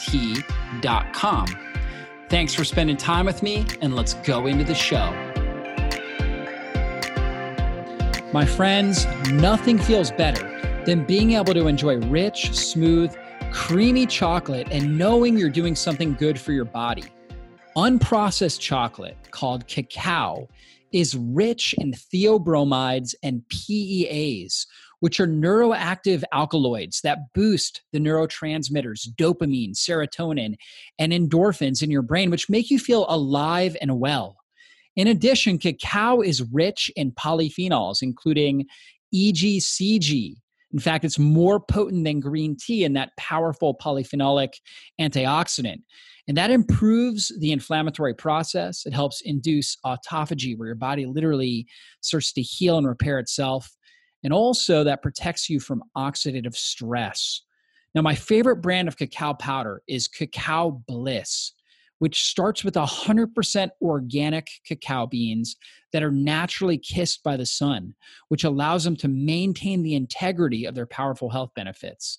T.com. Thanks for spending time with me, and let's go into the show. My friends, nothing feels better than being able to enjoy rich, smooth, creamy chocolate and knowing you're doing something good for your body. Unprocessed chocolate, called cacao, is rich in theobromides and PEAs, which are neuroactive alkaloids that boost the neurotransmitters dopamine, serotonin, and endorphins in your brain, which make you feel alive and well. In addition, cacao is rich in polyphenols, including EGCG. In fact, it's more potent than green tea in that powerful polyphenolic antioxidant. And that improves the inflammatory process. It helps induce autophagy, where your body literally starts to heal and repair itself and also that protects you from oxidative stress. Now, my favorite brand of cacao powder is Cacao Bliss, which starts with 100% organic cacao beans that are naturally kissed by the sun, which allows them to maintain the integrity of their powerful health benefits.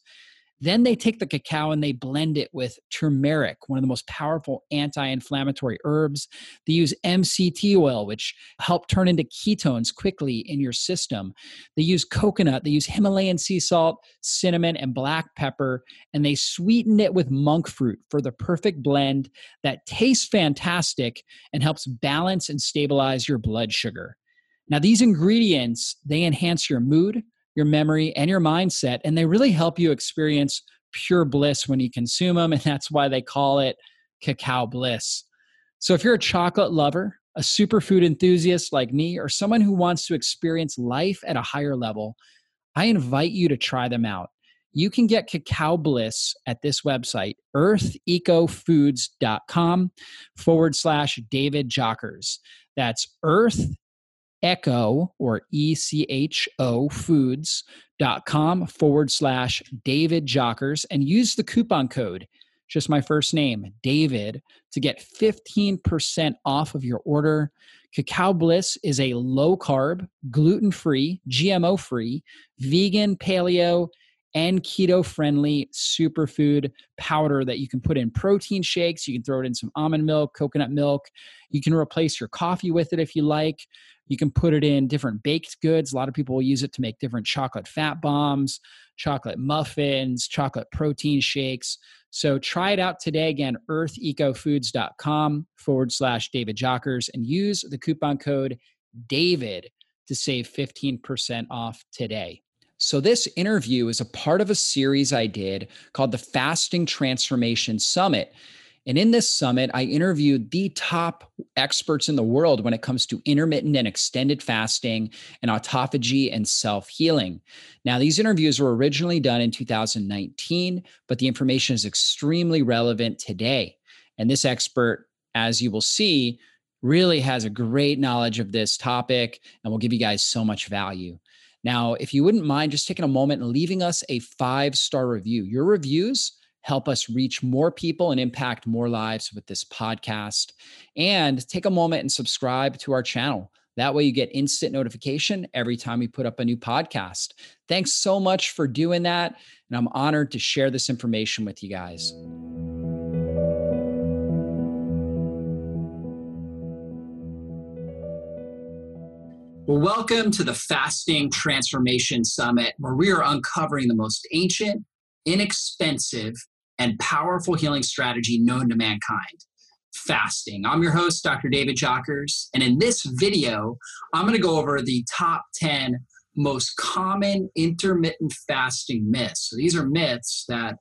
Then they take the cacao and they blend it with turmeric, one of the most powerful anti inflammatory herbs. They use MCT oil, which help turn into ketones quickly in your system. They use coconut, they use Himalayan sea salt, cinnamon, and black pepper, and they sweeten it with monk fruit for the perfect blend that tastes fantastic and helps balance and stabilize your blood sugar. Now, these ingredients, they enhance your mood, your memory, and your mindset. And they really help you experience pure bliss when you consume them. And that's why they call it cacao bliss. So if you're a chocolate lover, a superfood enthusiast like me, or someone who wants to experience life at a higher level, I invite you to try them out. You can get cacao bliss at this website, earthechofoods.com forward slash David Jockers. That's earth, echo or E-C-H-O foods.com forward slash David Jockers and use the coupon code, just my first name, David, to get 15% off of your order. Cacao Bliss is a low carb, gluten free, GMO free, vegan, paleo, and keto friendly superfood powder that you can put in protein shakes. You can throw it in some almond milk, coconut milk. You can replace your coffee with it if you like. You can put it in different baked goods. A lot of people will use it to make different chocolate fat bombs, chocolate muffins, chocolate protein shakes. So try it out today. Again, earthechofoods.com forward slash David Jockers and use the coupon code DAVID to save 15% off today. So, this interview is a part of a series I did called the Fasting Transformation Summit. And in this summit, I interviewed the top experts in the world when it comes to intermittent and extended fasting and autophagy and self healing. Now, these interviews were originally done in 2019, but the information is extremely relevant today. And this expert, as you will see, really has a great knowledge of this topic and will give you guys so much value. Now, if you wouldn't mind just taking a moment and leaving us a five star review, your reviews help us reach more people and impact more lives with this podcast. And take a moment and subscribe to our channel. That way, you get instant notification every time we put up a new podcast. Thanks so much for doing that. And I'm honored to share this information with you guys. Well, welcome to the Fasting Transformation Summit, where we are uncovering the most ancient, inexpensive, and powerful healing strategy known to mankind fasting. I'm your host, Dr. David Jockers, and in this video, I'm going to go over the top 10 most common intermittent fasting myths. So these are myths that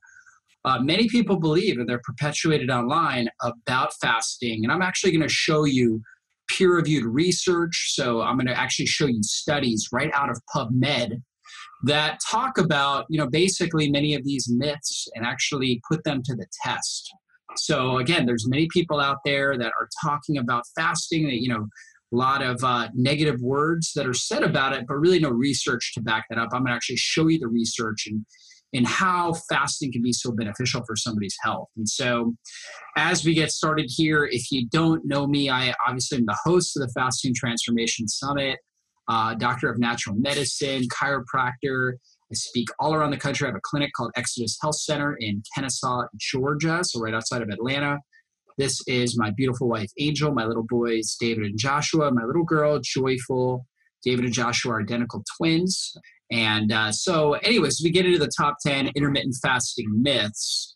uh, many people believe and they're perpetuated online about fasting. And I'm actually going to show you peer reviewed research. So I'm going to actually show you studies right out of PubMed that talk about, you know, basically many of these myths and actually put them to the test. So again, there's many people out there that are talking about fasting that, you know, a lot of uh, negative words that are said about it, but really no research to back that up. I'm going to actually show you the research and and how fasting can be so beneficial for somebody's health. And so, as we get started here, if you don't know me, I obviously am the host of the Fasting Transformation Summit, uh, doctor of natural medicine, chiropractor. I speak all around the country. I have a clinic called Exodus Health Center in Kennesaw, Georgia, so right outside of Atlanta. This is my beautiful wife, Angel, my little boys, David and Joshua, my little girl, Joyful. David and Joshua are identical twins. And uh, so, anyways, we get into the top 10 intermittent fasting myths.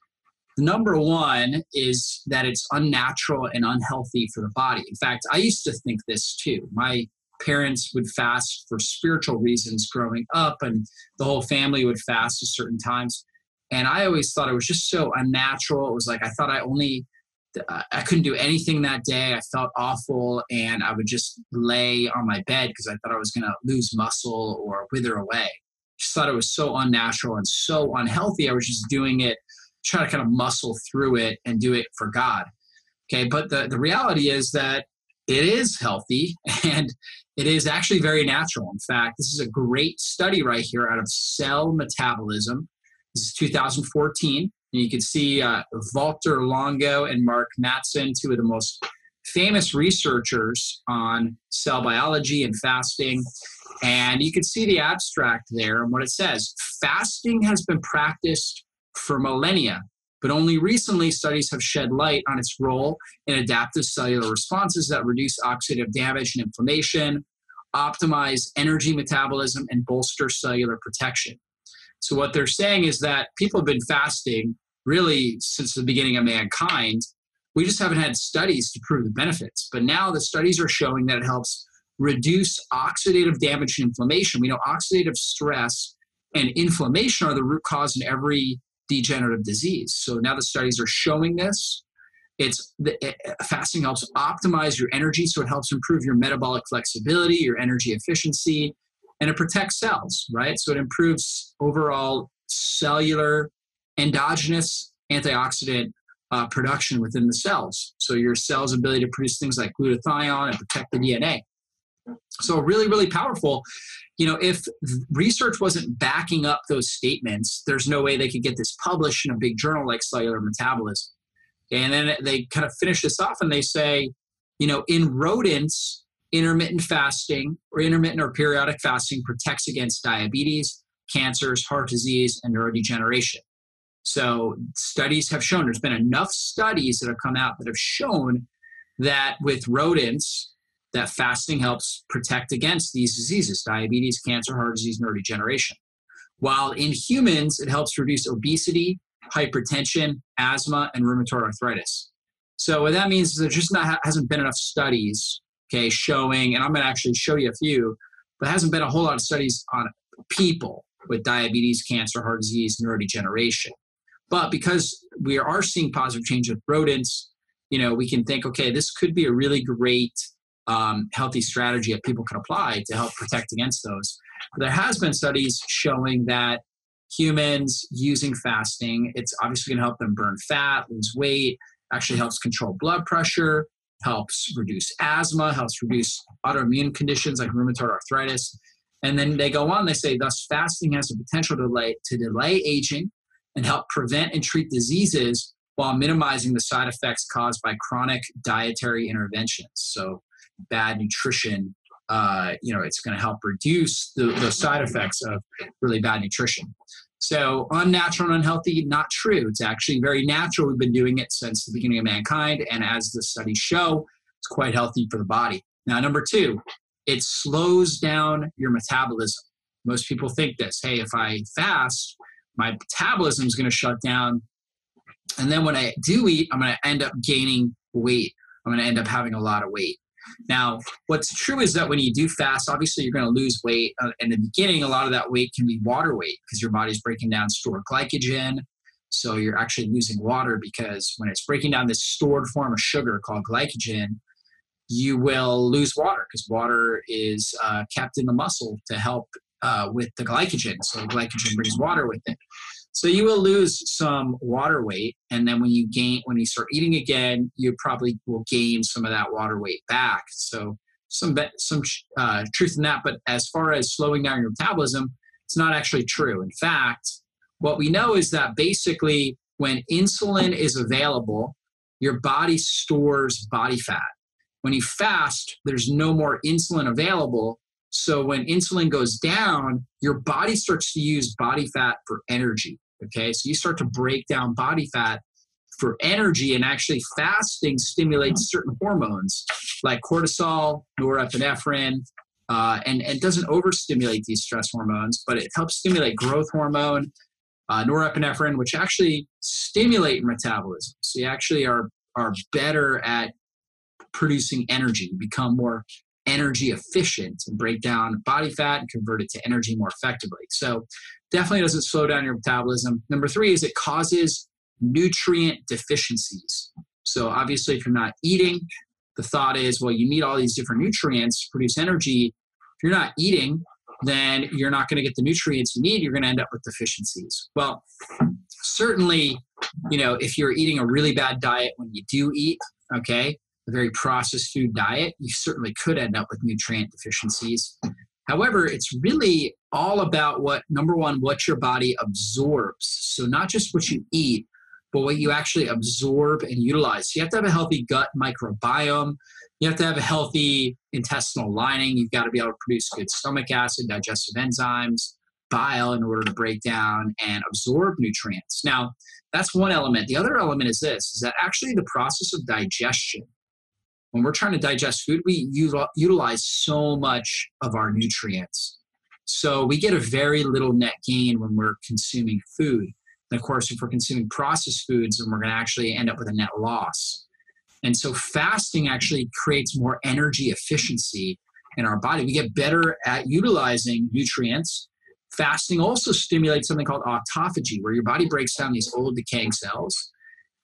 Number one is that it's unnatural and unhealthy for the body. In fact, I used to think this too. My parents would fast for spiritual reasons growing up, and the whole family would fast at certain times. And I always thought it was just so unnatural. It was like I thought I only uh, I couldn't do anything that day. I felt awful, and I would just lay on my bed because I thought I was going to lose muscle or wither away. Just thought it was so unnatural and so unhealthy. I was just doing it, trying to kind of muscle through it and do it for God. Okay, but the, the reality is that it is healthy and it is actually very natural. In fact, this is a great study right here out of Cell Metabolism. This is 2014. And you can see uh, Valter Longo and Mark Mattson, two of the most famous researchers on cell biology and fasting. And you can see the abstract there and what it says. Fasting has been practiced for millennia, but only recently studies have shed light on its role in adaptive cellular responses that reduce oxidative damage and inflammation, optimize energy metabolism, and bolster cellular protection. So, what they're saying is that people have been fasting really since the beginning of mankind. We just haven't had studies to prove the benefits. But now the studies are showing that it helps reduce oxidative damage and inflammation. We know oxidative stress and inflammation are the root cause in every degenerative disease. So now the studies are showing this. It's the, it, fasting helps optimize your energy, so it helps improve your metabolic flexibility, your energy efficiency, and it protects cells, right? So it improves overall cellular endogenous antioxidant uh, production within the cells. So your cell's ability to produce things like glutathione and protect the DNA. So really, really powerful. You know, if research wasn't backing up those statements, there's no way they could get this published in a big journal like Cellular Metabolism. And then they kind of finish this off and they say, you know, in rodents, intermittent fasting or intermittent or periodic fasting protects against diabetes, cancers, heart disease, and neurodegeneration. So studies have shown there's been enough studies that have come out that have shown that with rodents that fasting helps protect against these diseases diabetes cancer heart disease neurodegeneration while in humans it helps reduce obesity hypertension asthma and rheumatoid arthritis. So what that means is there just not hasn't been enough studies okay showing and i'm going to actually show you a few but hasn't been a whole lot of studies on people with diabetes cancer heart disease neurodegeneration but because we are seeing positive change with rodents, you know, we can think, okay, this could be a really great um, healthy strategy that people can apply to help protect against those. There has been studies showing that humans using fasting, it's obviously going to help them burn fat, lose weight, actually helps control blood pressure, helps reduce asthma, helps reduce autoimmune conditions like rheumatoid arthritis. And then they go on, they say, thus fasting has the potential to delay, to delay aging, and help prevent and treat diseases while minimizing the side effects caused by chronic dietary interventions. So, bad nutrition, uh, you know, it's going to help reduce the, the side effects of really bad nutrition. So, unnatural and unhealthy, not true. It's actually very natural. We've been doing it since the beginning of mankind. And as the studies show, it's quite healthy for the body. Now, number two, it slows down your metabolism. Most people think this hey, if I fast, my metabolism is going to shut down And then when I do eat, I'm going to end up gaining weight. I'm going to end up having a lot of weight. Now, what's true is that when you do fast, obviously you're going to lose weight. Uh, in the beginning, a lot of that weight can be water weight because your body's breaking down stored glycogen. So you're actually losing water because when it's breaking down this stored form of sugar called glycogen, you will lose water because water is uh, kept in the muscle to help uh, with the glycogen. So glycogen brings water with it. So you will lose some water weight, and then when you gain, when you start eating again, you probably will gain some of that water weight back. So some some uh, truth in that. But as far as slowing down your metabolism, it's not actually true. In fact, what we know is that basically when insulin is available, your body stores body fat. When you fast, there's no more insulin available. So when insulin goes down, your body starts to use body fat for energy. Okay, so you start to break down body fat for energy, and actually fasting stimulates certain hormones like cortisol, norepinephrine, uh, and, and doesn't overstimulate these stress hormones, but it helps stimulate growth hormone, uh, norepinephrine, which actually stimulate metabolism. So you actually are are better at producing energy, become more energy efficient and break down body fat and convert it to energy more effectively. So definitely doesn't slow down your metabolism. Number three is it causes nutrient deficiencies. So obviously, if you're not eating, the thought is, well, you need all these different nutrients to produce energy. If you're not eating, then you're not going to get the nutrients you need. You're going to end up with deficiencies. Well, certainly, you know, if you're eating a really bad diet when you do eat, okay, a very processed food diet, you certainly could end up with nutrient deficiencies. However, it's really all about what, number one, what your body absorbs. So, not just what you eat, but what you actually absorb and utilize. So, you have to have a healthy gut microbiome. You have to have a healthy intestinal lining. You've got to be able to produce good stomach acid, digestive enzymes, bile in order to break down and absorb nutrients. Now, that's one element. The other element is this is that actually the process of digestion when we're trying to digest food, we utilize so much of our nutrients. So we get a very little net gain when we're consuming food. And of course, if we're consuming processed foods, then we're going to actually end up with a net loss. And so fasting actually creates more energy efficiency in our body. We get better at utilizing nutrients. Fasting also stimulates something called autophagy, where your body breaks down these old decaying cells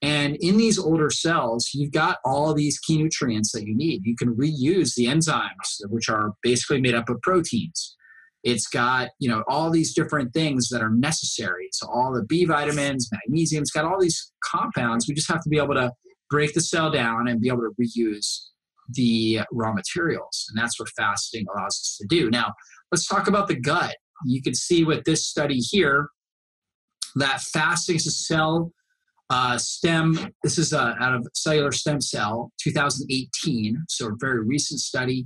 and in these older cells, you've got all these key nutrients that you need. You can reuse the enzymes, which are basically made up of proteins. It's got, you know, all these different things that are necessary. So all the B vitamins, magnesium, it's got all these compounds. We just have to be able to break the cell down and be able to reuse the raw materials. And that's what fasting allows us to do. Now, let's talk about the gut. You can see with this study here that fasting is a cell uh, STEM, this is uh, out of Cellular Stem Cell, 2018, so a very recent study.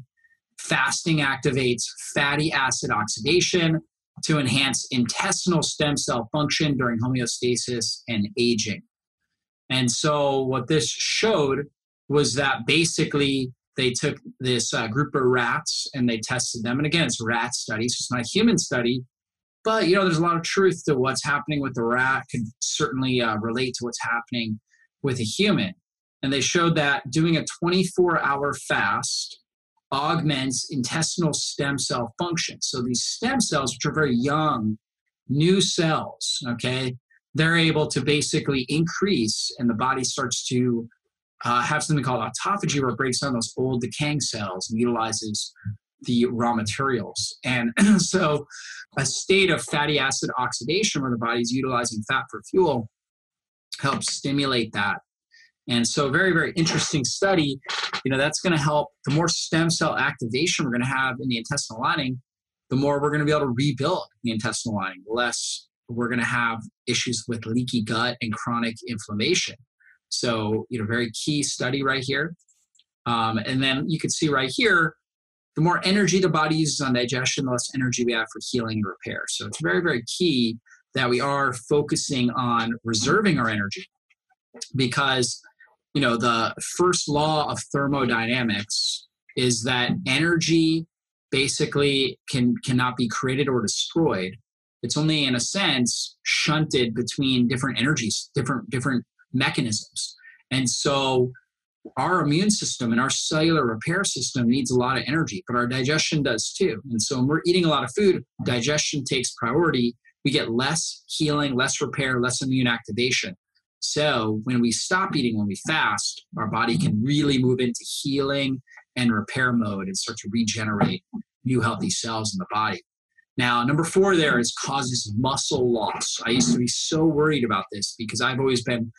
Fasting activates fatty acid oxidation to enhance intestinal stem cell function during homeostasis and aging. And so, what this showed was that basically they took this uh, group of rats and they tested them. And again, it's rat study, so it's not a human study, but you know, there's a lot of truth to what's happening with the rat. Could certainly uh, relate to what's happening with a human. And they showed that doing a 24-hour fast augments intestinal stem cell function. So these stem cells, which are very young, new cells, okay, they're able to basically increase, and the body starts to uh, have something called autophagy, where it breaks down those old decaying cells and utilizes the raw materials. And so, a state of fatty acid oxidation where the body's utilizing fat for fuel helps stimulate that. And so, very, very interesting study. You know, that's going to help. The more stem cell activation we're going to have in the intestinal lining, the more we're going to be able to rebuild the intestinal lining, the less we're going to have issues with leaky gut and chronic inflammation. So, you know, very key study right here. Um, and then you can see right here, the more energy the body uses on digestion, the less energy we have for healing and repair. So it's very, very key that we are focusing on reserving our energy because you know the first law of thermodynamics is that energy basically can cannot be created or destroyed it's only in a sense shunted between different energies different different mechanisms. And so our immune system and our cellular repair system needs a lot of energy, but our digestion does too. And so when we're eating a lot of food, digestion takes priority. We get less healing, less repair, less immune activation. So when we stop eating, when we fast, our body can really move into healing and repair mode and start to regenerate new healthy cells in the body. Now, number four there is causes muscle loss. I used to be so worried about this because I've always been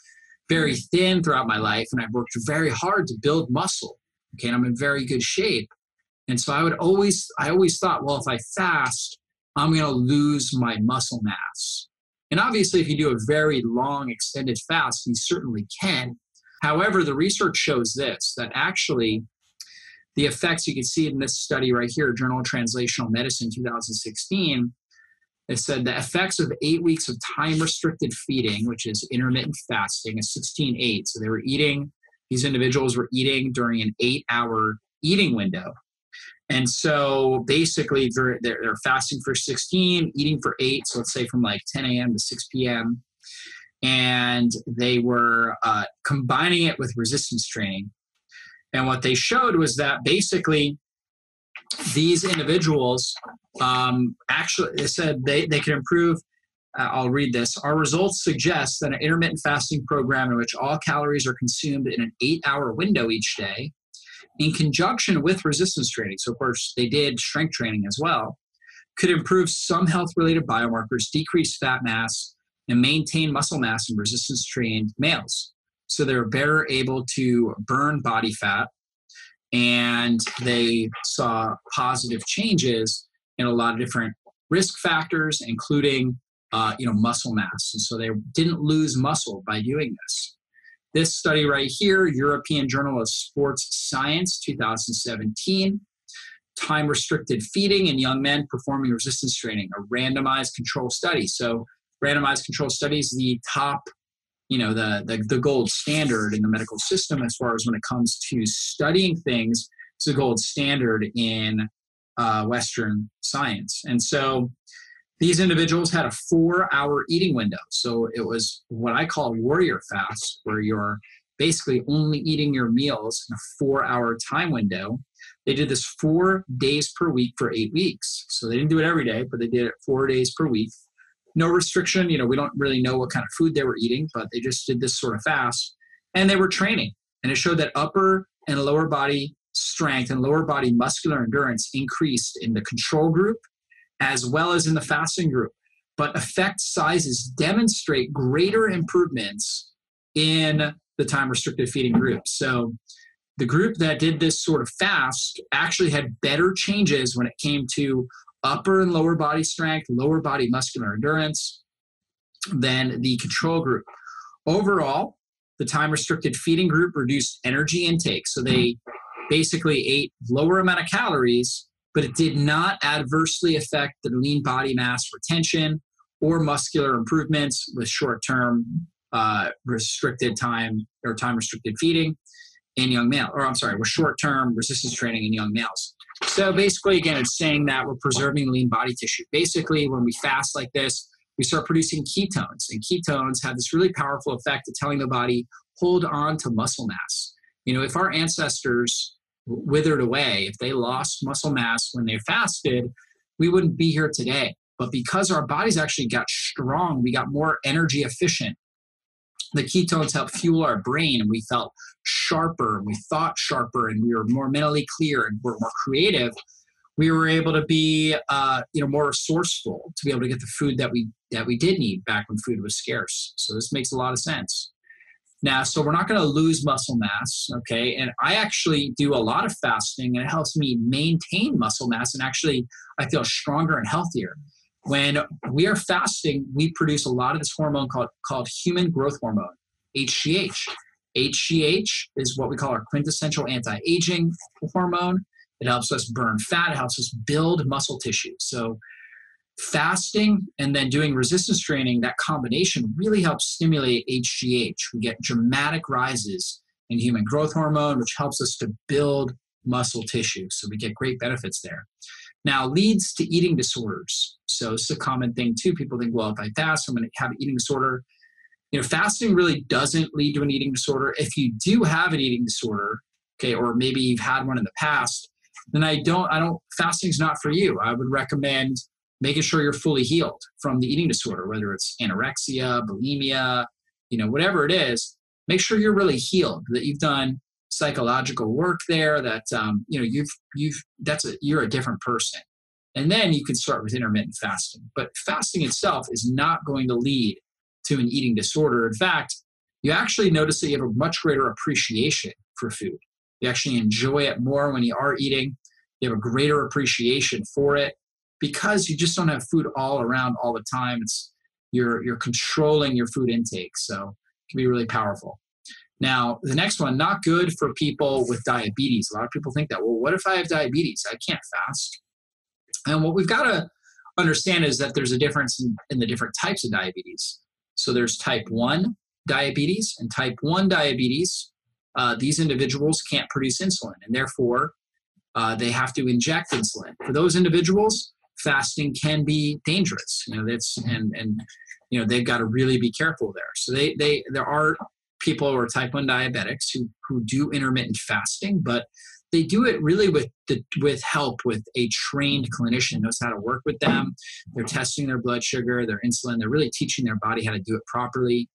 very thin throughout my life and I've worked very hard to build muscle. Okay, and I'm in very good shape. And so I would always, I always thought, well, if I fast, I'm going to lose my muscle mass. And obviously, if you do a very long, extended fast, you certainly can. However, the research shows this that actually the effects you can see in this study right here, Journal of Translational Medicine 2016, it said the effects of eight weeks of time restricted feeding, which is intermittent fasting, a 16 8. So they were eating, these individuals were eating during an eight hour eating window. And so basically, they're, they're, fasting for 16, eating for eight. So let's say from like 10 a.m. to 6 p.m. And they were uh, combining it with resistance training. And what they showed was that basically these individuals um, actually they said they, they can improve uh, i'll read this our results suggest that an intermittent fasting program in which all calories are consumed in an eight hour window each day in conjunction with resistance training so of course they did strength training as well could improve some health related biomarkers decrease fat mass and maintain muscle mass in resistance trained males so they're better able to burn body fat and they saw positive changes in a lot of different risk factors, including uh, you know muscle mass. And so they didn't lose muscle by doing this. This study right here, European Journal of Sports Science, 2017, time restricted feeding in young men performing resistance training, a randomized control study. So randomized control studies, the top you know the, the, the gold standard in the medical system as far as when it comes to studying things. It's the gold standard in uh, western science. And so these individuals had a four hour eating window so it was what i call warrior fast where you're basically only eating your meals in a four hour time window they did this four days per week for eight weeks so they didn't do it every day but they did it four days per week no restriction. You know, we don't really know what kind of food they were eating, but they just did this sort of fast and they were training. And it showed that upper and lower body strength and lower body muscular endurance increased in the control group as well as in the fasting group. But effect sizes demonstrate greater improvements in the time restricted feeding group. So the group that did this sort of fast actually had better changes when it came to upper and lower body strength, lower body muscular endurance than the control group. Overall, the time restricted feeding group reduced energy intake. So they basically ate lower amount of calories, but it did not adversely affect the lean body mass retention or muscular improvements with short term uh, restricted time or time restricted feeding in young male, or I'm sorry, with short term resistance training in young males. So basically, again, it's saying that we're preserving lean body tissue. Basically, when we fast like this, we start producing ketones, and ketones have this really powerful effect of telling the body, hold on to muscle mass. You know, if our ancestors withered away, if they lost muscle mass when they fasted, we wouldn't be here today. But because our bodies actually got strong, we got more energy efficient, the ketones help fuel our brain and we felt sharper we thought sharper and we were more mentally clear and we're more creative. We were able to be uh, you know more resourceful to be able to get the food that we that we did need back when food was scarce. So this makes a lot of sense now so we're not going to lose muscle mass okay and i actually do a lot of fasting and it helps me maintain muscle mass and actually i feel stronger and healthier when we are fasting, we produce a lot of this hormone called, called human growth hormone, HGH. HGH is what we call our quintessential anti aging hormone. It helps us burn fat, it helps us build muscle tissue. So, fasting and then doing resistance training, that combination really helps stimulate HGH. We get dramatic rises in human growth hormone, which helps us to build muscle tissue. So, we get great benefits there. Now, leads to eating disorders. So it's a common thing too. People think, well, if I fast, I'm going to have an eating disorder. you know, fasting really doesn't lead to an eating disorder. If you do have an eating disorder, okay, or maybe you've had one in the past, then I don't, I don't, fasting's not for you. I would recommend making sure you're fully healed from the eating disorder, whether it's anorexia, bulimia, you know, whatever it is, make sure you're really healed, that you've done psychological work there, that, um, you know, you've, you've, that's a, you're a different person. And then you can start with intermittent fasting. But fasting itself is not going to lead to an eating disorder. In fact, you actually notice that you have a much greater appreciation for food. You actually enjoy it more when you are eating. You have a greater appreciation for it because you just don't have food all around all the time. It's you're you're controlling your food intake, so it can be really powerful. Now, the next one, not good for people with diabetes. A lot of people think that, well, what if I have diabetes? I can't fast. And what we've got to understand is that there's a difference in, in the different types of diabetes. So there's type 1 diabetes and type 1 diabetes. Uh, these individuals can't produce insulin and therefore uh, they have to inject insulin. For those individuals, fasting can be dangerous. You know, that's and and you know they've got to really be careful there. So they they there are people who are type 1 diabetics who who do intermittent fasting, but they do it really with the, with help with a trained clinician knows how to work with them. They're testing their blood sugar, their insulin. They're really teaching their body how to do it properly.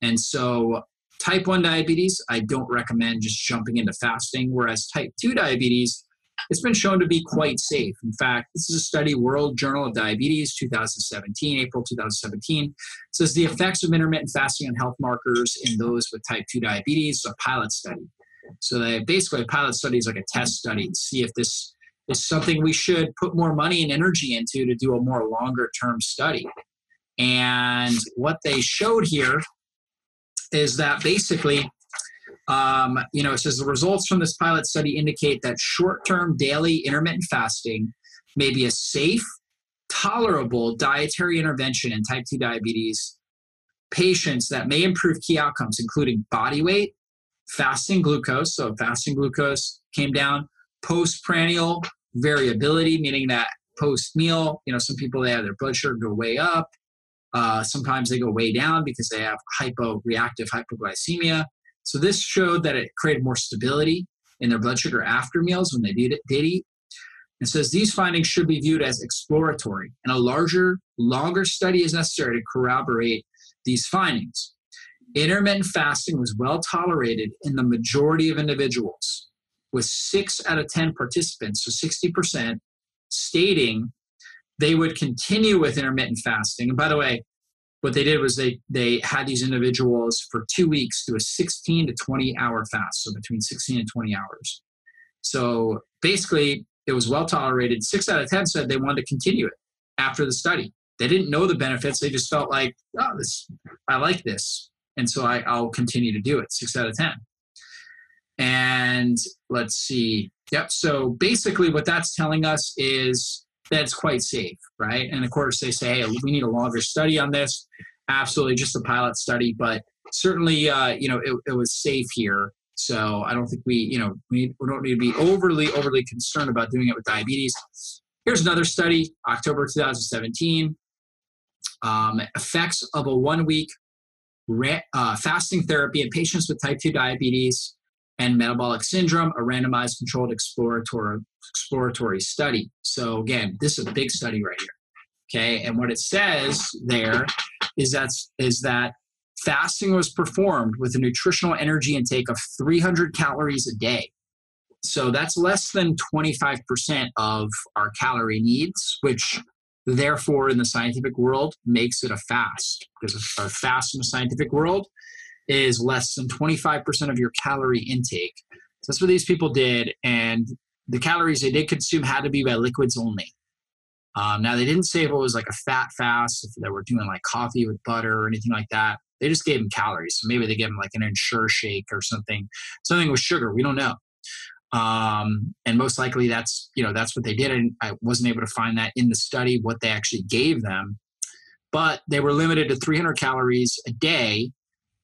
And so, type 1 diabetes, I don't recommend just jumping into fasting. Whereas type 2 diabetes, it's been shown to be quite safe. In fact, this is a study, World Journal of Diabetes, 2017, April 2017. Says the effects of intermittent fasting on health markers in those with type 2 diabetes, a pilot study. So they basically a pilot study is like a test study to see if this is something we should put more money and energy into to do a more longer term study. And what they showed here is that basically um, you know, it says the results from this pilot study indicate that short term daily intermittent fasting may be a safe, tolerable dietary intervention in type 2 diabetes patients that may improve key outcomes, including body weight, fasting glucose. So, fasting glucose came down, postprandial variability, meaning that post meal, you know, some people they have their blood sugar go way up. Uh, sometimes they go way down because they have hyporeactive hypoglycemia. So this showed that it created more stability in their blood sugar after meals when they did, did eat. And says these findings should be viewed as exploratory, and a larger, longer study is necessary to corroborate these findings. Intermittent fasting was well tolerated in the majority of individuals, with six out of 10 participants, so 60%, stating they would continue with intermittent fasting. And by the way, what they did was they they had these individuals for two weeks do a 16 to 20 hour fast so between 16 and 20 hours. So basically it was well tolerated. Six out of 10 said they wanted to continue it after the study. They didn't know the benefits. They just felt like oh this i like this and so I, i'll continue to do it. Six out of 10 and let's see. Yep so basically what that's telling us is that's quite safe, right? And of course, they say, hey, we need a longer study on this. Absolutely, just a pilot study, but certainly, uh, you know, it, it was safe here. So I don't think we, you know, we, we don't need to be overly, overly concerned about doing it with diabetes. Here's another study, October 2017. Um, effects of a one week uh, fasting therapy in patients with type 2 diabetes and metabolic syndrome, a randomized controlled exploratory, exploratory study. So again, this is a big study right here. Okay, and what it says there is that is that fasting was performed with a nutritional energy intake of 300 calories a day. So that's less than 25% of our calorie needs, which therefore in the scientific world makes it a fast because a fast in the scientific world is less than 25% of your calorie intake. So that's what these people did. And the calories they did consume had to be by liquids only. Um, now, they didn't say if it was like a fat fast, if they were doing like coffee with butter or anything like that. They just gave them calories. So maybe they gave them like an Ensure shake or something, something with sugar. We don't know. Um, and most likely that's, you know, that's what they did. And I wasn't able to find that in the study, what they actually gave them. But they were limited to 300 calories a day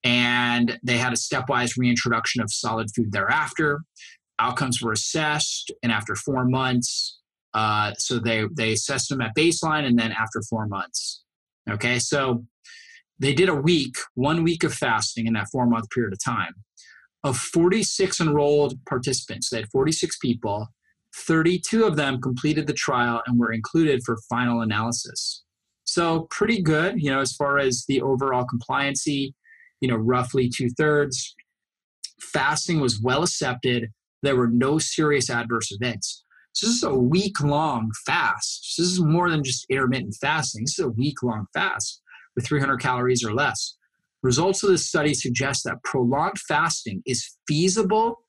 and they had a stepwise reintroduction of solid food thereafter. Outcomes were assessed, and after four months, uh, so they they assessed them at baseline, and then after four months. Okay, so they did a week, one week of fasting in that four month period of time. Of 46 enrolled participants, they had 46 people. 32 of them completed the trial and were included for final analysis. So pretty good, you know, as far as the overall compliancy, you know, roughly two thirds. Fasting was well accepted. There were no serious adverse events. So this is a week long fast. So this is more than just intermittent fasting. This is a week long fast with 300 calories or less. Results of this study suggest that prolonged fasting is feasible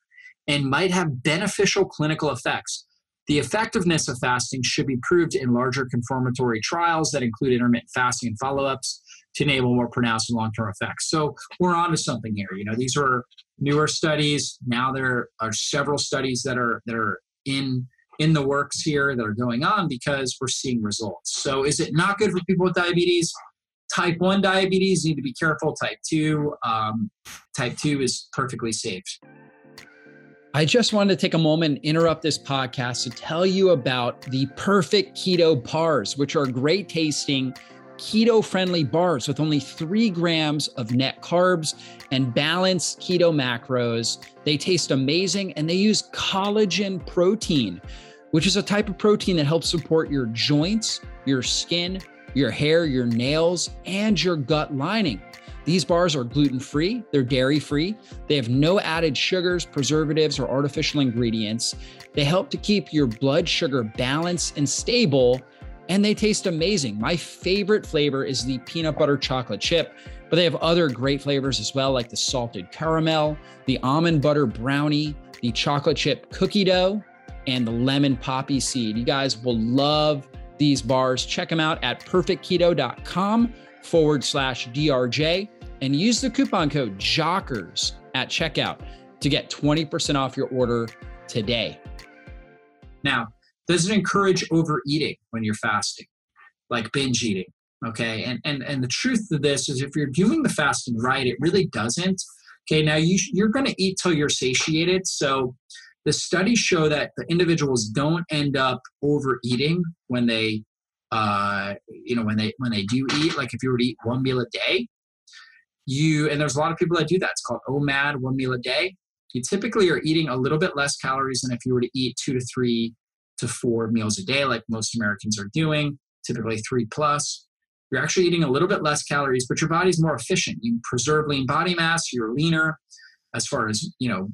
and might have beneficial clinical effects. The effectiveness of fasting should be proved in larger confirmatory trials that include intermittent fasting and follow ups to enable more pronounced and long term effects. So we're on to something here. You know, these are newer studies. Now there are several studies that are that are in in the works here that are going on because we're seeing results. So is it not good for people with diabetes? Type 1 diabetes, need to be careful. Type 2, um, type 2 is perfectly safe. I just wanted to take a moment and interrupt this podcast to tell you about the perfect keto bars, which are great tasting, keto friendly bars with only three grams of net carbs and balanced keto macros. They taste amazing and they use collagen protein, which is a type of protein that helps support your joints, your skin, your hair, your nails, and your gut lining. These bars are gluten free, they're dairy free, they have no added sugars, preservatives, or artificial ingredients. They help to keep your blood sugar balanced and stable, and they taste amazing. My favorite flavor is the peanut butter chocolate chip, but they have other great flavors as well, like the salted caramel, the almond butter brownie, the chocolate chip cookie dough, and the lemon poppy seed. You guys will love these bars. Check them out at perfectketo.com forward slash DRJ and use the coupon code JOCKERS at checkout to get 20% off your order today. Now, does it encourage overeating when you're fasting, like binge eating? Okay, and and and the truth of this is, if you're doing the fasting right, it really doesn't. Okay, now you you're going to eat till you're satiated. So the studies show that the individuals don't end up overeating when they uh, you know when they when they do eat like if you were to eat one meal a day you and there's a lot of people that do that it's called omad one meal a day you typically are eating a little bit less calories than if you were to eat two to three to four meals a day like most americans are doing typically three plus you're actually eating a little bit less calories but your body's more efficient you preserve lean body mass you're leaner as far as you know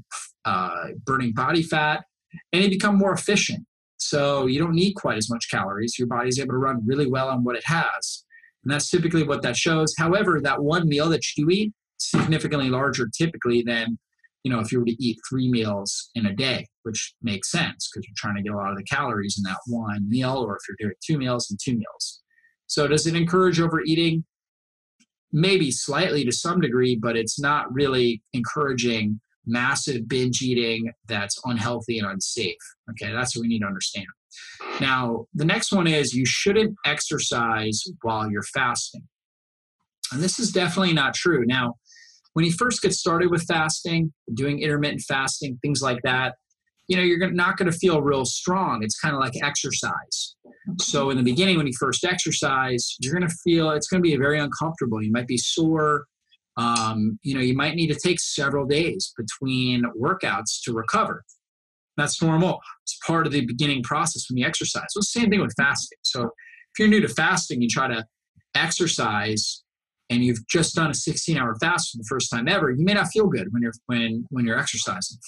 uh, burning body fat and you become more efficient so you don't need quite as much calories. Your body's able to run really well on what it has. And that's typically what that shows. However, that one meal that you eat significantly larger typically than you know if you were to eat three meals in a day which makes sense because you're trying to get a lot of the calories in that one meal or if you're doing two meals and two meals so does it encourage overeating maybe slightly to some degree but it's not really encouraging massive binge eating that's unhealthy and unsafe. Okay, that's what we need to understand. Now, the next one is you shouldn't exercise while you're fasting. And this is definitely not true. Now, when you first get started with fasting, doing intermittent fasting, things like that, you know, you're not going to feel real strong. It's kind of like exercise. So, in the beginning, when you first exercise, you're going to feel it's going to be very uncomfortable. You might be sore um, you know, you might need to take several days between workouts to recover. That's normal. It's part of the beginning process when you exercise. So, same thing with fasting. So, if you're new to fasting, you try to exercise and you've just done a 16 hour fast for the first time ever, you may not feel good when you're when when you're exercising.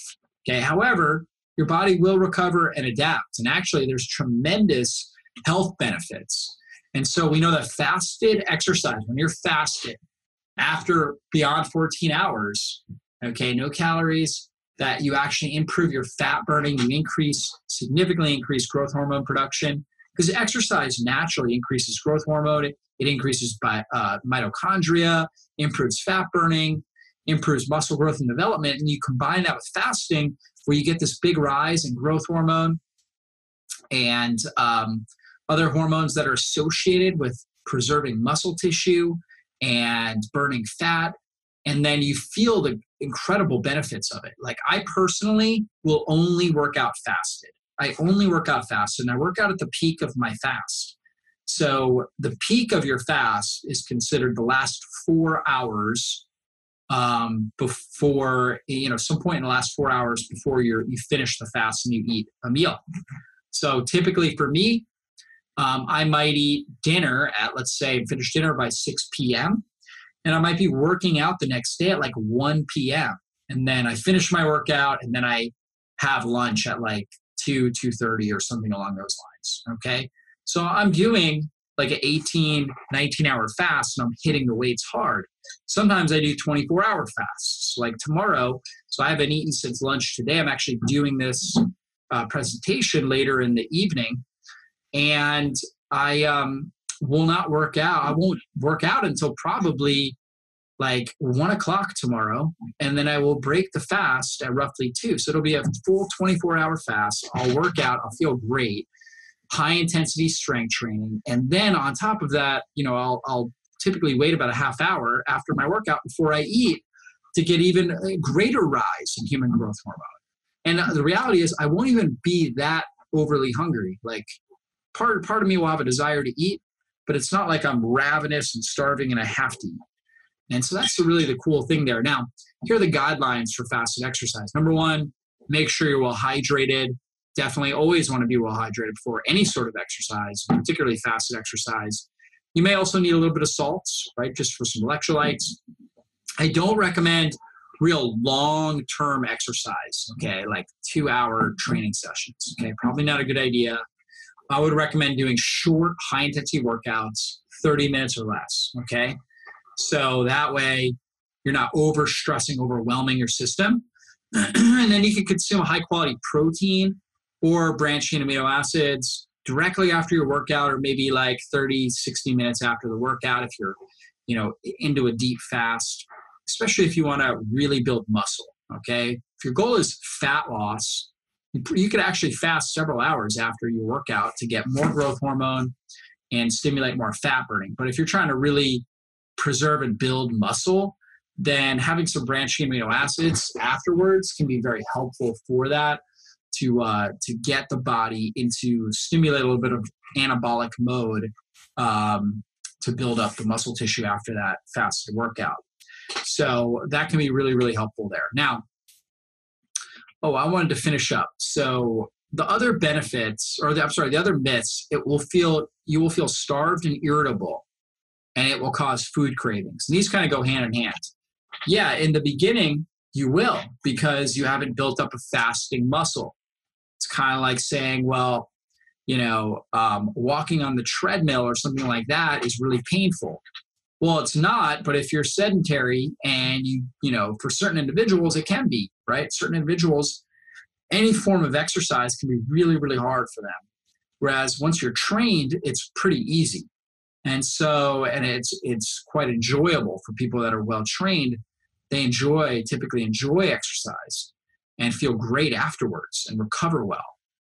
Okay. However, your body will recover and adapt. And actually, there's tremendous health benefits. And so we know that fasted exercise, when you're fasted, after beyond 14 hours, okay, no calories, that you actually improve your fat burning, you increase, significantly increase growth hormone production. Because exercise naturally increases growth hormone, it, it increases by, uh, mitochondria, improves fat burning, improves muscle growth and development. And you combine that with fasting, where you get this big rise in growth hormone and um, other hormones that are associated with preserving muscle tissue and burning fat and then you feel the incredible benefits of it like i personally will only work out fasted i only work out fast and i work out at the peak of my fast So the peak of your fast is considered the last four hours um, before you know some point in the last four hours before you you finish the fast and you eat a meal. So typically for me, um, I might eat dinner at let's say finish dinner by 6 p.m. and I might be working out the next day at like 1 p.m. and then I finish my workout and then I have lunch at like 2 2:30 or something along those lines. Okay, so I'm doing like an 18 19 hour fast and I'm hitting the weights hard. Sometimes I do 24 hour fasts like tomorrow. So I haven't eaten since lunch today. I'm actually doing this uh, presentation later in the evening and I um, will not work out. I won't work out until probably like one o'clock tomorrow, and then I will break the fast at roughly two. So it'll be a full 24 hour fast. I'll work out, I'll feel great, high intensity strength training, and then on top of that, you know, I'll, I'll typically wait about a half hour after my workout before I eat to get even greater rise in human growth hormone. And the reality is, I won't even be that overly hungry. Like part part of me will have a desire to eat, but it's not like I'm ravenous and starving and I have to eat. And so that's really the cool thing there. Now, here are the guidelines for fasted exercise. Number one, make sure you're well hydrated. Definitely always want to be well hydrated before any sort of exercise, particularly fasted exercise. You may also need a little bit of salts, right, just for some electrolytes. I don't recommend real long term exercise, okay, like two hour training sessions, okay, probably not a good idea. I would recommend doing short, high intensity workouts, 30 minutes or less. Okay. So that way you're not over stressing, overwhelming your system. and then you can consume high quality protein or branched chain amino acids directly after your workout or maybe like 30 60 minutes after the workout if you're you know into a deep fast especially if you want to really build muscle okay if your goal is fat loss you could actually fast several hours after your workout to get more growth hormone and stimulate more fat burning. But if you're trying to really preserve and build muscle, then having some branched amino acids afterwards can be very helpful for that to uh, to get the body into stimulate a little bit of anabolic mode um, to build up the muscle tissue after that fasted workout. So that can be really really helpful there. Now oh, I wanted to finish up. So the other benefits, or the, I'm sorry, the other myths, it will feel you will feel starved and irritable, and it will cause food cravings. And these kind of go hand in hand. Yeah, in the beginning you will because you haven't built up a fasting muscle. It's kind of like saying, well, you know, um, walking on the treadmill or something like that is really painful. Well, it's not, but if you're sedentary and you, you know, for certain individuals, it can be, right? Certain individuals, any form of exercise can be really, really hard for them. Whereas once you're trained, it's pretty easy. And so, and it's it's quite enjoyable for people that are well trained. They enjoy, typically enjoy exercise and feel great afterwards and recover well.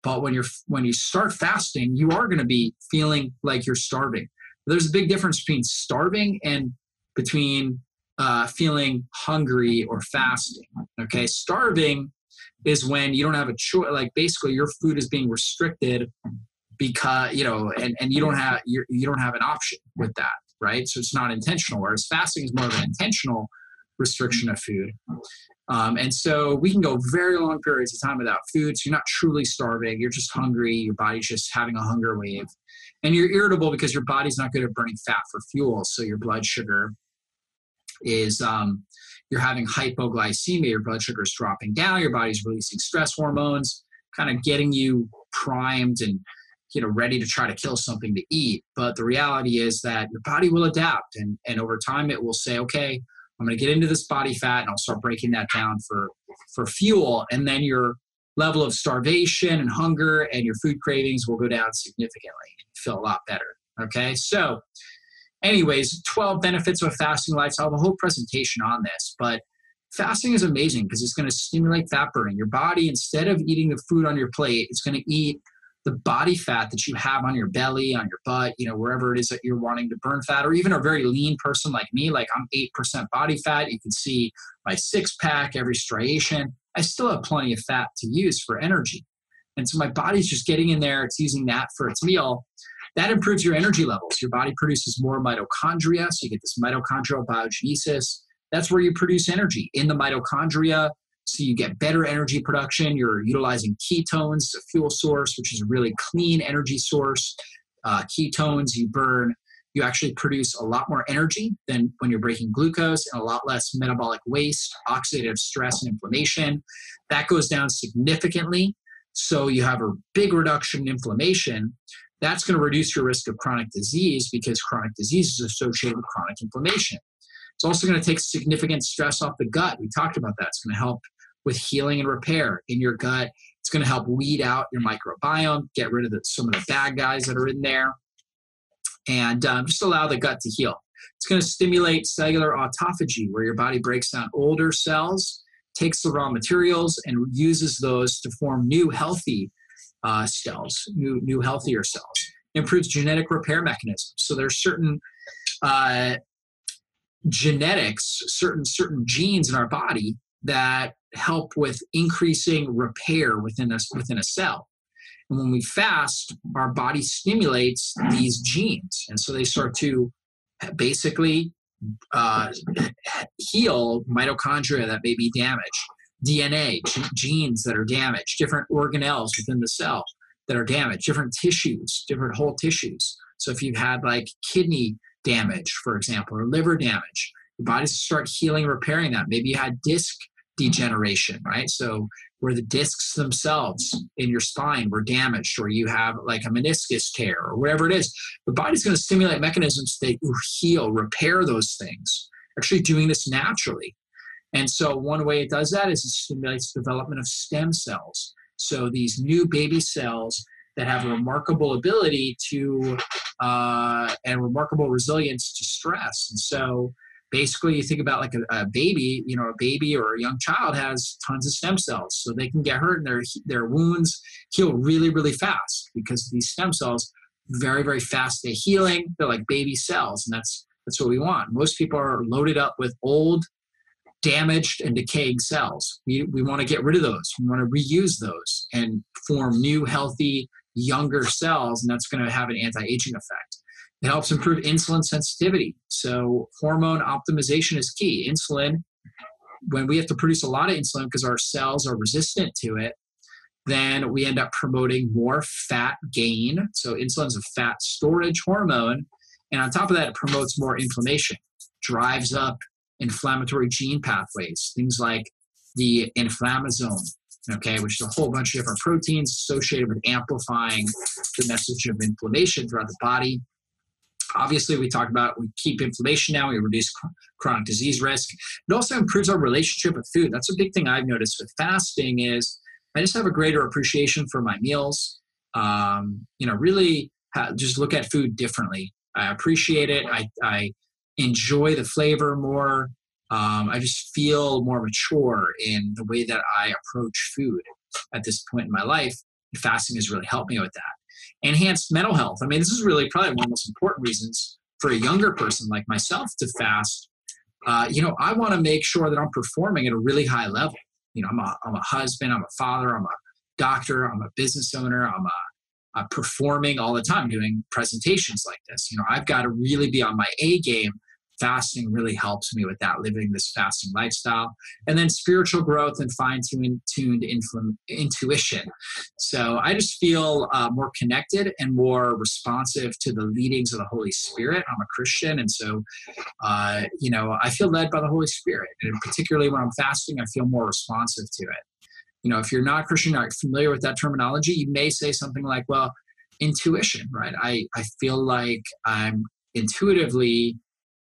But when you're when you start fasting, you are going to be feeling like you're starving there's a big difference between starving and between uh, feeling hungry or fasting. Okay, starving is when you don't have a choice. Like basically, your food is being restricted because you know, and, and you don't have you you don't have an option with that, right? So it's not intentional. Whereas fasting is more of an intentional restriction of food. Um, and so we can go very long periods of time without food. So you're not truly starving. You're just hungry. Your body's just having a hunger wave. And you're irritable because your body's not good at burning fat for fuel. So your blood sugar is, um, you're having hypoglycemia. Your blood sugar is dropping down. Your body's releasing stress hormones, kind of getting you primed and you know ready to try to kill something to eat but the reality is that your body will adapt and and over time it will say okay I'm going to get into this body fat and I'll start breaking that down for for fuel and then your level of starvation and hunger and your food cravings will go down significantly. feel a lot better. Okay? So anyways, 12 benefits of a fasting lifestyle. I have a whole presentation on this, but fasting is amazing because it's going to stimulate fat burning. Your body instead of eating the food on your plate, it's going to eat the body fat that you have on your belly, on your butt, you know, wherever it is that you're wanting to burn fat, or even a very lean person like me, like I'm 8% body fat. You can see my six pack, every striation. I still have plenty of fat to use for energy. And so my body's just getting in there, it's using that for its meal. That improves your energy levels. Your body produces more mitochondria, so you get this mitochondrial biogenesis. That's where you produce energy in the mitochondria. So you get better energy production. You're utilizing ketones, a fuel source, which is a really clean energy source. Uh, ketones you burn, you actually produce a lot more energy than when you're breaking glucose and a lot less metabolic waste, oxidative stress, and inflammation. That goes down significantly. So you have a big reduction in inflammation. That's going to reduce your risk of chronic disease because chronic disease is associated with chronic inflammation. It's also going to take significant stress off the gut. We talked about that. It's going to help with healing and repair in your gut. It's going to help weed out your microbiome, get rid of the, some of the bad guys that are in there, and um, just allow the gut to heal. It's going to stimulate cellular autophagy, where your body breaks down older cells, takes the raw materials, and uses those to form new healthy uh, cells, new, new healthier cells. Improves genetic repair mechanisms. So there's certain uh, genetics, certain certain genes in our body that help with increasing repair within us within a cell. And when we fast, our body stimulates these genes, and so they start to basically uh, heal mitochondria that may be damaged, DNA, g- genes that are damaged, different organelles within the cell that are damaged, different tissues, different whole tissues. So if you've had like kidney damage, for example, or liver damage, your body starts healing, repairing that. Maybe you had disc degeneration, right? So where the discs themselves in your spine were damaged, or you have like a meniscus tear, or whatever it is, the body's going to stimulate mechanisms that heal, repair those things. Actually, doing this naturally. And so, one way it does that is it stimulates development of stem cells. So, these new baby cells that have a remarkable ability to uh, and remarkable resilience to stress. And so, basically you think about like a, a, baby you know a baby or a young child has tons of stem cells so they can get hurt and their their wounds heal really really fast because these stem cells very very fast they're healing they're like baby cells and that's that's what we want. Most people are loaded up with old damaged and decaying cells. We, we want to get rid of those we want to reuse those and form new healthy younger cells and that's going to have an anti-aging effect it helps improve insulin sensitivity. So, hormone optimization is key. Insulin, when we have to produce a lot of insulin because our cells are resistant to it, then we end up promoting more fat gain. So, insulin is a fat storage hormone. And on top of that, it promotes more inflammation, drives up inflammatory gene pathways, things like the inflammasome, okay, which is a whole bunch of different proteins associated with amplifying the message of inflammation throughout the body. Obviously, we talked about we keep inflammation down, we reduce chronic disease risk. It also improves our relationship with food. That's a big thing I've noticed with fasting is I just have a greater appreciation for my meals. Um, you know, really ha- just look at food differently. I appreciate it. I, I enjoy the flavor more. Um, I just feel more mature in the way that I approach food at this point in my life. Fasting has really helped me with that enhanced mental health. I mean, this is really probably one of the most important reasons for a younger person like myself to fast. Uh, you know, I want to make sure that I'm performing at a really high level. You know, I'm a, I'm a husband, I'm a father, I'm a doctor, I'm a business owner, I'm a, a performing all the time doing presentations like this. You know, I've got to really be on my A game fasting really helps me with that, living this fasting lifestyle. And then spiritual growth and fine tuned intuition. So I just feel uh, more connected and more responsive to the leadings of the Holy Spirit. I'm a Christian, and so, uh, you know, I feel led by the Holy Spirit. And particularly when I'm fasting, I feel more responsive to it. You know, if you're not Christian, not familiar with that terminology, you may say something like, well, intuition, right? I, I feel like I'm intuitively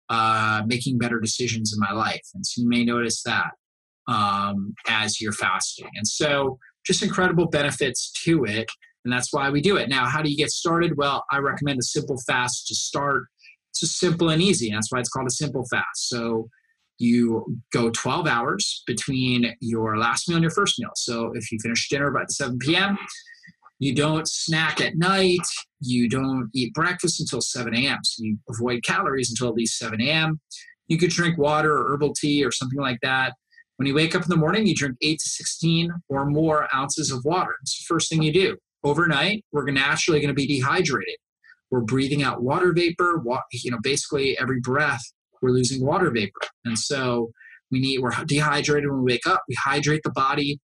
uh, making better decisions in my life. And so you may notice that um, as you're fasting. And so just incredible benefits to it. And that's why we do it. Now, how do you get started? Well, I recommend a simple fast to start. It's just simple and easy. And That's why it's called a simple fast. So you go 12 hours between your last meal and your first meal. So if you finish dinner by 7 p.m., you don't snack at night. You don't eat breakfast until 7 a.m. So you avoid calories until at least 7 a.m. You could drink water or herbal tea or something like that. When you wake up in the morning, you drink 8 to 16 or more ounces of water. It's the first thing you do. Overnight, we're naturally going to be dehydrated. we're breathing out water vapor. You know, basically every breath we're losing water vapor, and so we need we're dehydrated when we wake up. We hydrate the body.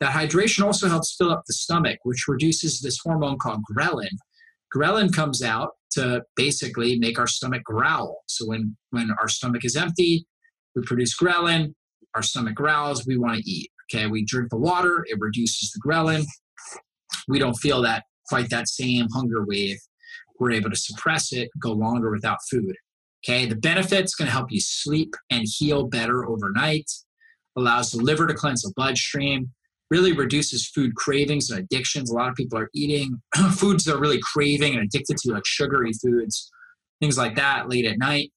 That hydration also helps fill up the stomach, which reduces this hormone called ghrelin. Ghrelin comes out to basically make our stomach growl. So when when our stomach is empty, we produce ghrelin. Our stomach growls. We want to eat. Okay, we drink the water. It reduces the ghrelin. We don't feel that quite that same hunger wave. We're able to suppress it, go longer without food. Okay, the benefits going to help you sleep and heal better overnight. Allows the liver to cleanse the bloodstream. Really reduces food cravings and addictions. A lot of people are eating foods they're really craving and addicted to, like sugary foods, things like that, late at night.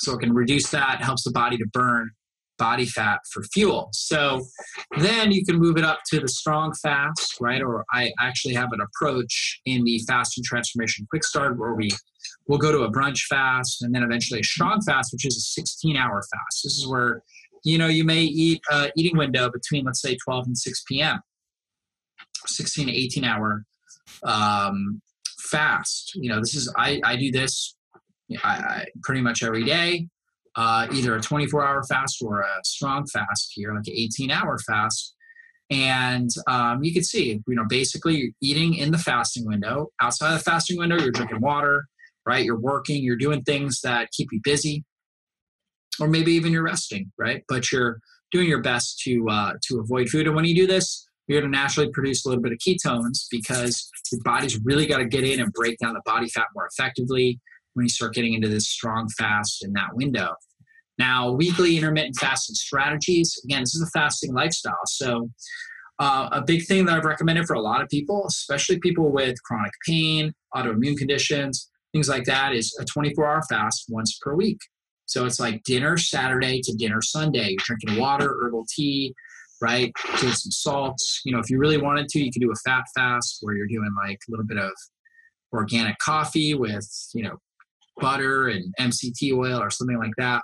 So it can reduce that, helps the body to burn body fat for fuel. So then you can move it up to the strong fast, right? Or I actually have an approach in the fast and transformation quick start where we will go to a brunch fast and then eventually a strong fast, which is a 16 hour fast. This is where you know you may eat uh, eating window between let's say 12 and 6 p.m. 16 to 18 hour um, fast. You know this is I I do this I, I pretty much every day uh, either a 24 hour fast or a strong fast here, like an 18 hour fast. And um, you can see, you know, basically you're eating in the fasting window. Outside of the fasting window, you're drinking water, right? You're working, you're doing things that keep you busy, or maybe even you're resting, right? But you're doing your best to uh, to avoid food. And when you do this, you're going to naturally produce a little bit of ketones because your body's really got to get in and break down the body fat more effectively when you start getting into this strong fast in that window. Now, weekly intermittent fasting strategies. Again, this is a fasting lifestyle. So, uh, a big thing that I've recommended for a lot of people, especially people with chronic pain, autoimmune conditions, things like that, is a 24 hour fast once per week. So it's like dinner Saturday to dinner Sunday. You're drinking water, herbal tea, right? Doing some salts. You know, if you really wanted to, you could do a fat fast where you're doing like a little bit of organic coffee with, you know, butter and MCT oil or something like that.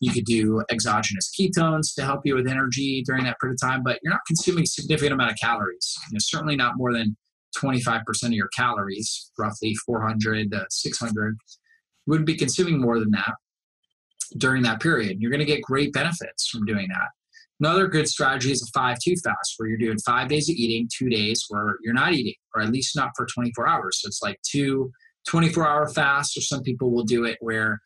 You could do exogenous ketones to help you with energy during that period of time, but you're not consuming a significant amount of calories. You know, certainly not more than 25% of your calories, roughly 400 to 600. You wouldn't be consuming more than that during that period. You're going to get great benefits from doing that. Another good strategy is a 5 2 fast, where you're doing five days of eating, two days where you're not eating, or at least not for 24 hours. So it's like two 24 hour fasts, or some people will do it where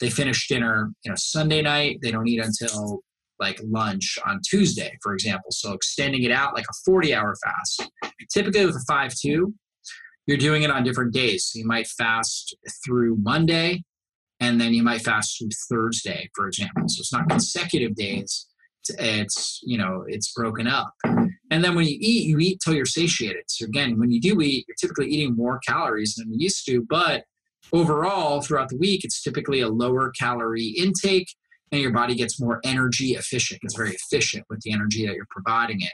they finish dinner, you know, Sunday night, they don't eat until like lunch on Tuesday, for example. So extending it out like a 40 hour fast. Typically with a 5 2, you're doing it on different days. So you might fast through Monday and then you might fast through Thursday, for example. So it's not consecutive days. It's, you know, it's broken up. And then when you eat, you eat till you're satiated. So again, when you do eat, you're typically eating more calories than you used to, but overall throughout the week, it's typically a lower calorie intake and your body gets more energy efficient. It's very efficient with the energy that you're providing it.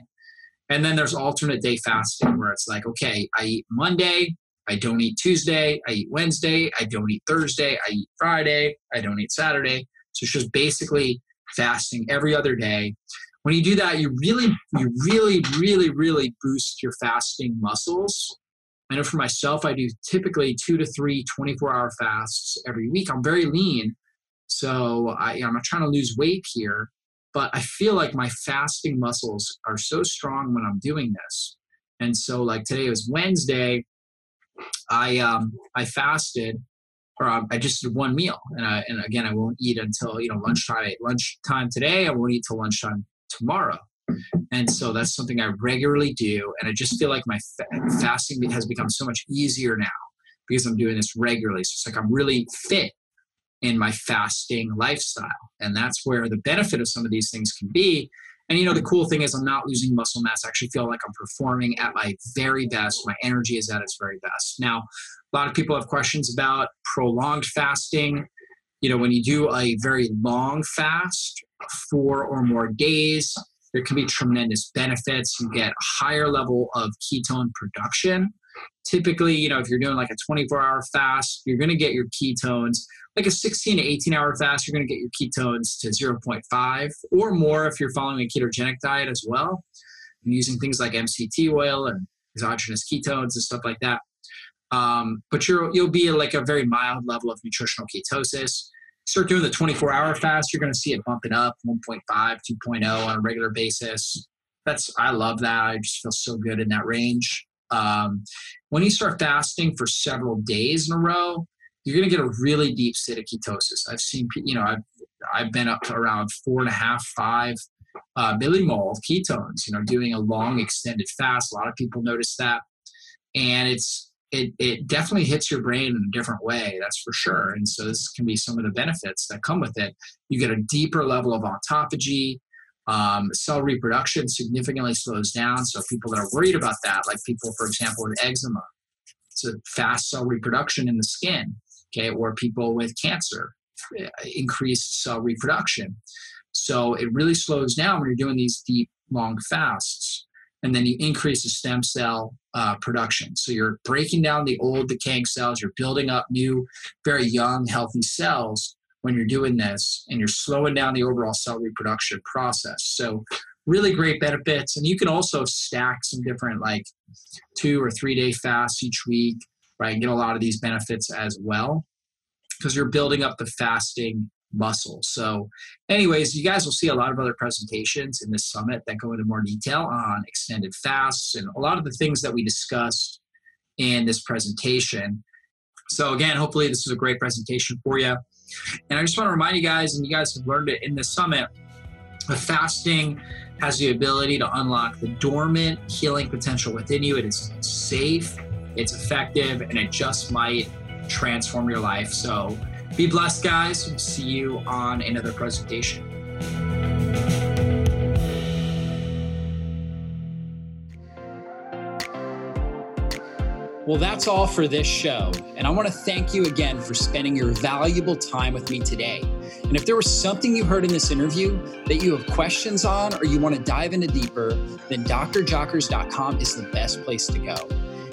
And then there's alternate day fasting where it's like, okay, I eat Monday, I don't eat Tuesday, I eat Wednesday, I don't eat Thursday, I eat Friday, I don't eat Saturday. So it's just basically fasting every other day. When you do that you really you really really really boost your fasting muscles. I know for myself i do typically two to three 24 hour fasts every week. I'm very lean so I, i'm not trying to lose weight here but i feel like my fasting muscles are so strong when i'm doing this. And so like today was wednesday i um i fasted or um, I just did one meal, and, I, and again, I won't eat until you know lunchtime. Lunchtime today, I won't eat till lunchtime tomorrow. And so that's something I regularly do. And I just feel like my fa- fasting has become so much easier now because I'm doing this regularly. So it's like I'm really fit in my fasting lifestyle. And that's where the benefit of some of these things can be. And you know, the cool thing is I'm not losing muscle mass. I actually feel like I'm performing at my very best. My energy is at its very best. Now, a lot of people have questions about prolonged fasting. You know, when you do a very long fast, four or more days. There can be tremendous benefits. You get a higher level of ketone production. Typically, you know, if you're doing like a 24 hour fast, you're going to get your ketones. Like a 16 to 18 hour fast, you're going to get your ketones to 0.5 or more if you're following a ketogenic diet as well. Using things like MCT oil and exogenous ketones and stuff like that. Um, but you're, you'll be at like a very mild level of nutritional ketosis. Start doing the 24 hour fast, you're going to see it bumping up 1.5, 2.0 on a regular basis. That's, I love that. I just feel so good in that range. Um, when you start fasting for several days in a row, you're going to get a really deep state of ketosis. I've seen, you know, I've, I've been up to around four and a half, five uh, millimole of ketones, you know, doing a long extended fast. A lot of people notice that. And it's, it, it definitely hits your brain in a different way, that's for sure. And so this can be some of the benefits that come with it. You get a deeper level of autophagy. Um, cell reproduction significantly slows down. So people that are worried about that, like people, for example, with eczema, it's a fast cell reproduction in the skin, okay, or people with cancer, eh, increased cell reproduction. So it really slows down when you're doing these deep, long fasts. And then you increase the stem cell uh, production. So you're breaking down the old decaying cells, you're building up new, very young, healthy cells when you're doing this, and you're slowing down the overall cell reproduction process. So really great benefits. And you can also stack some different like two or three day fasts each week, right? Get a lot of these benefits as well because you're building up the fasting muscle. So, anyways, you guys will see a lot of other presentations in this summit that go into more detail on extended fasts and a lot of the things that we discussed in this presentation. So, again, hopefully, this is a great presentation for you. And I just want to remind you guys, and you guys have learned it in this summit, that fasting has the ability to unlock the dormant healing potential within you. It is safe, it's effective, and it just might transform your life. So, be blessed, guys. We'll see you on another presentation. Well, that's all for this show. And I want to thank you again for spending your valuable time with me today. And if there was something you heard in this interview that you have questions on or you want to dive into deeper, then drjockers.com is the best place to go.